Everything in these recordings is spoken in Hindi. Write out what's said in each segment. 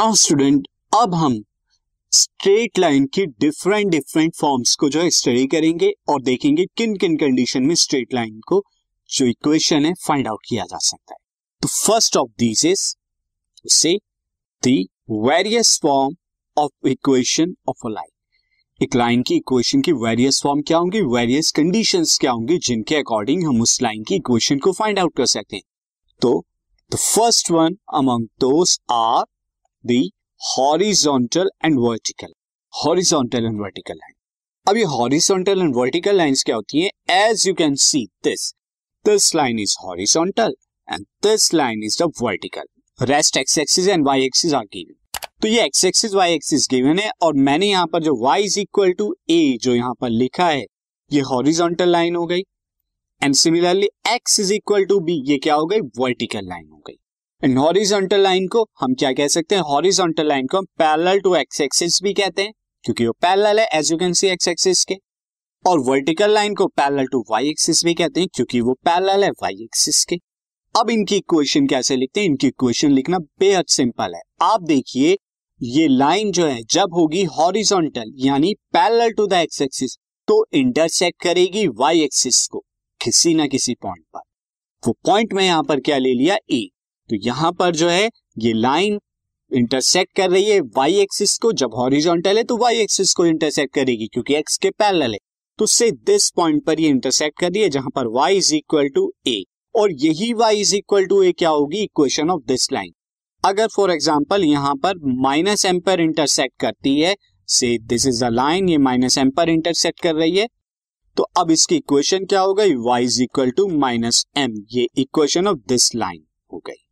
नाउ स्टूडेंट अब हम स्ट्रेट लाइन की डिफरेंट डिफरेंट फॉर्म्स को जो है स्टडी करेंगे और देखेंगे किन किन कंडीशन में स्ट्रेट लाइन को जो इक्वेशन है फाइंड आउट किया जा सकता है। तो फ़र्स्ट ऑफ़ दिस इज़ से various form of equation of a line एक लाइन की इक्वेशन की वेरियस फॉर्म क्या होंगी? वेरियस कंडीशन क्या होंगी जिनके अकॉर्डिंग हम उस लाइन की इक्वेशन को फाइंड आउट कर सकते हैं। तो the first one among those are the horizontal and vertical horizontal and vertical line अब ये हॉरिजॉन्टल एंड वर्टिकल लाइंस क्या होती हैं? As you can see this this line is horizontal and this line is the vertical rest X axis and Y axis are given तो ये X axis Y axis given है और मैंने यहाँ पर जो y is equal to A जो यहाँ पर लिखा है, ये हॉरिजॉन्टल लाइन हो गई. And similarly x is equal to B ये क्या हो गई? वर्टिकल लाइन हो गई. एंड हॉरिजॉन्टल लाइन को हम क्या कह सकते हैं? हॉरिजॉन्टल लाइन को हम पैरेलल टू एक्स एक्सिस भी कहते हैं, क्योंकि वो पैरेलल है as you can see X axis के। और वर्टिकल लाइन को पैरेलल टू वाई एक्सिस भी कहते हैं, क्योंकि वो पैरेलल है वाई एक्सिस के। अब इनकी इक्वेशन कैसे लिखते हैं? इनकी इक्वेशन लिखना बेहद सिंपल है। आप देखिए, ये लाइन जो है, जब होगी हॉरिजॉन्टल यानी parallel to the X axis तो इंटरसेक्ट करेगी वाई एक्सिस को, किसी ना किसी पॉइंट पर। वो पॉइंट में यहाँ पर क्या ले लिया? ए तो यहाँ पर जो है, ये लाइन इंटरसेक्ट कर रही है वाई एक्सिस को, जब हॉरिजॉन्टल है तो वाई एक्सिस को इंटरसेक्ट करेगी, क्योंकि एक्स के पैरेलल है। तो से दिस पॉइंट पर ये इंटरसेक्ट कर रही है, जहाँ पर y is equal to A और यही y is equal to A क्या होगी? इक्वेशन ऑफ़ दिस लाइन अगर फॉर एग्ज़ाम्पल यहाँ पर माइनस एम पर इंटरसेक्ट करती है से दिस इज़ द लाइन ये माइनस एम पर इंटरसेक्ट कर रही है तो अब इसकी इक्वेशन क्या हो गई? y is equal to minus M ये इक्वेशन ऑफ़ दिस लाइन हो गई।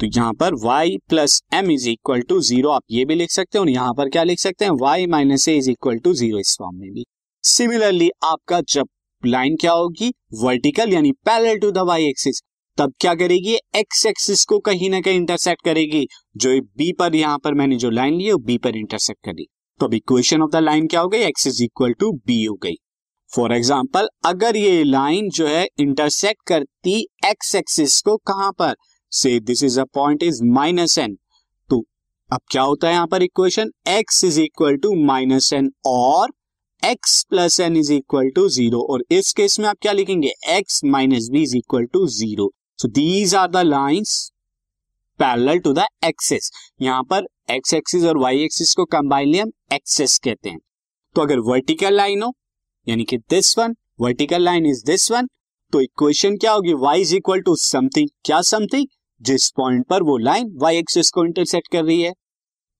तो यहाँ पर y plus M is equal to zero आप ये भी लिख सकते हैं और यहाँ पर क्या लिख सकते हैं? y minus A is equal to zero इस फॉर्म में भी। सिमिलरली आपका जब लाइन क्या होगी? वर्टिकल यानी parallel to the Y axis तब क्या करेगी? एक्स एक्सिस को कहीं ना कहीं इंटरसेक्ट करेगी। जो बी पर यहाँ पर मैंने जो लाइन ली है बी पर इंटरसेक्ट करी तो अब इक्वेशन ऑफ़ द लाइन क्या हो गई? X is equal to B हो गई। फॉर एग्ज़ाम्पल अगर ये लाइन जो है इंटरसेक्ट करती एक्स एक्सिस को कहाँ पर? से this is a point is minus n तो अब क्या होता है यहाँ पर equation x is equal to minus n और x plus n is equal to zero और इस केस में आप क्या लिखेंगे? X minus b is equal to zero so these are the lines parallel to the axes यहाँ पर एक्स एक्सिस और वाई एक्सिस को कंबाइनली हम एक्सेस कहते हैं। तो अगर वर्टिकल लाइन हो, यानी कि this one vertical line is this one तो इक्वेशन क्या होगी? Y is equal to something क्या समथिंग जिस पॉइंट पर वो लाइन वाई एक्सिस को इंटरसेक्ट कर रही है।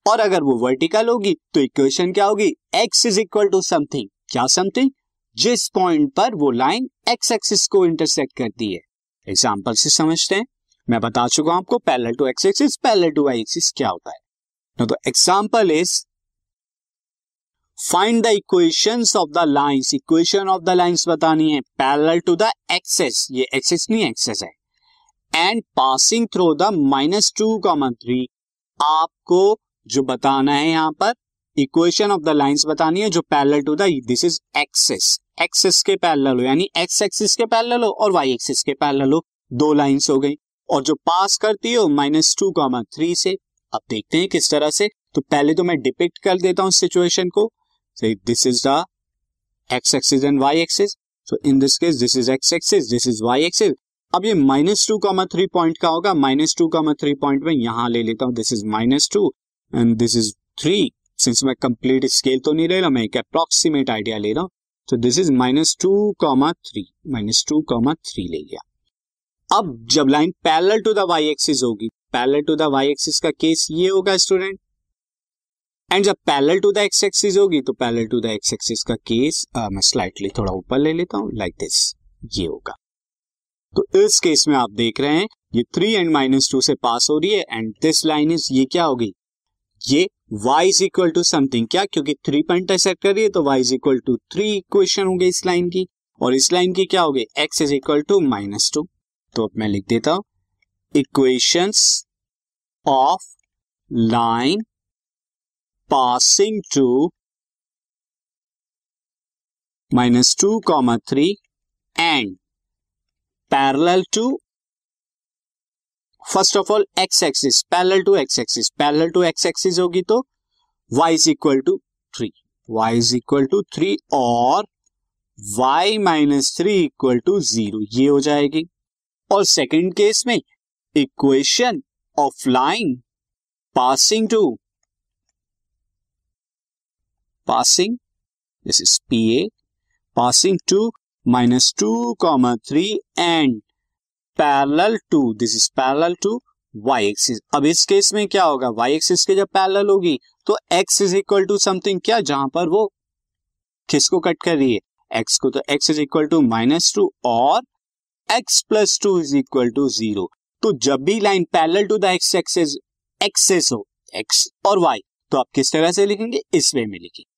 और अगर वो वर्टिकल होगी तो इक्वेशन क्या होगी? X is equal to something क्या समथिंग जिस पॉइंट पर वो लाइन एक्स एक्सिस को इंटरसेक्ट करती है। एग्ज़ाम्पल से समझते हैं। मैं बता चुका हूँ आपको parallel to X axis parallel to Y axis क्या होता है। तो example is find the equations of the lines equation of the lines बतानी है। पैरेलल टू द एक्सेस ये एक्सेस नहीं एक्सेस है। And passing through the minus two comma three आपको जो बताना है यहाँ पर इक्वेशन ऑफ़ द लाइंस बतानी है जो parallel to this is axes axes के पैरेलल हो, यानी एक्स एक्सिस के पैरेलल हो और वाई एक्सिस के पैरेलल हो, दो लाइंस हो गई। और जो पास करती हो माइनस टू कॉमा थ्री से, अब देखते हैं किस तरह से। तो पहले तो मैं डिपिक्ट कर देता हूँ सिचुएशन को। This is the X axis and Y axis so in this case this is X axis this is Y axis अब ये minus two comma three point का होगा। Minus two comma three point में यहाँ ले लेता हूँ। This is minus two and this is three since मैं कंप्लीट स्केल तो नहीं ले रहा, मैं एक अप्रोक्सीमेट आइडिया ले रहा हूँ। तो this is minus two comma three minus two comma three ले गया अब जब line parallel to the Y axis होगी parallel to the Y axis का केस ये होगा स्टूडेंट एंड जब parallel to the X axis होगी तो parallel to the X axis का केस मैं स्लाइटली थोड़ा ऊपर ले लेता हूँ। लाइक दिस ये होगा। तो इस केस में आप देख रहे हैं, ये थ्री एंड माइनस टू से पास हो रही है एंड दिस लाइन इज़ ये क्या होगी? ये y is equal to something क्या? क्योंकि थ्री पॉइंट इंटरसेक्ट कर रही है तो y is equal to three equation हो गई इस लाइन की, और इस लाइन की क्या हो गई x is equal to minus two तो अब मैं लिख देता हूँ equations of line passing to minus two comma three and parallel to first of all X axis parallel to X axis parallel to X axis होगी तो y is equal to three Y is equal to three और y minus three equal to zero ये हो जाएगी। और सेकंड केस में equation of line passing to passing this is P A passing to minus two comma three and parallel to this is parallel to Y axis अब इस केस में क्या होगा? वाई एक्सिस के जब पैरेलल होगी तो X is equal to something क्या? जहाँ पर वो किसको कट कर रही है? एक्स को। तो X is equal to minus two और X plus two is equal to zero तो जब भी line parallel to the X axis axes हो एक्स और वाई तो आप किस तरह से लिखेंगे? इस वे में लिखेंगे।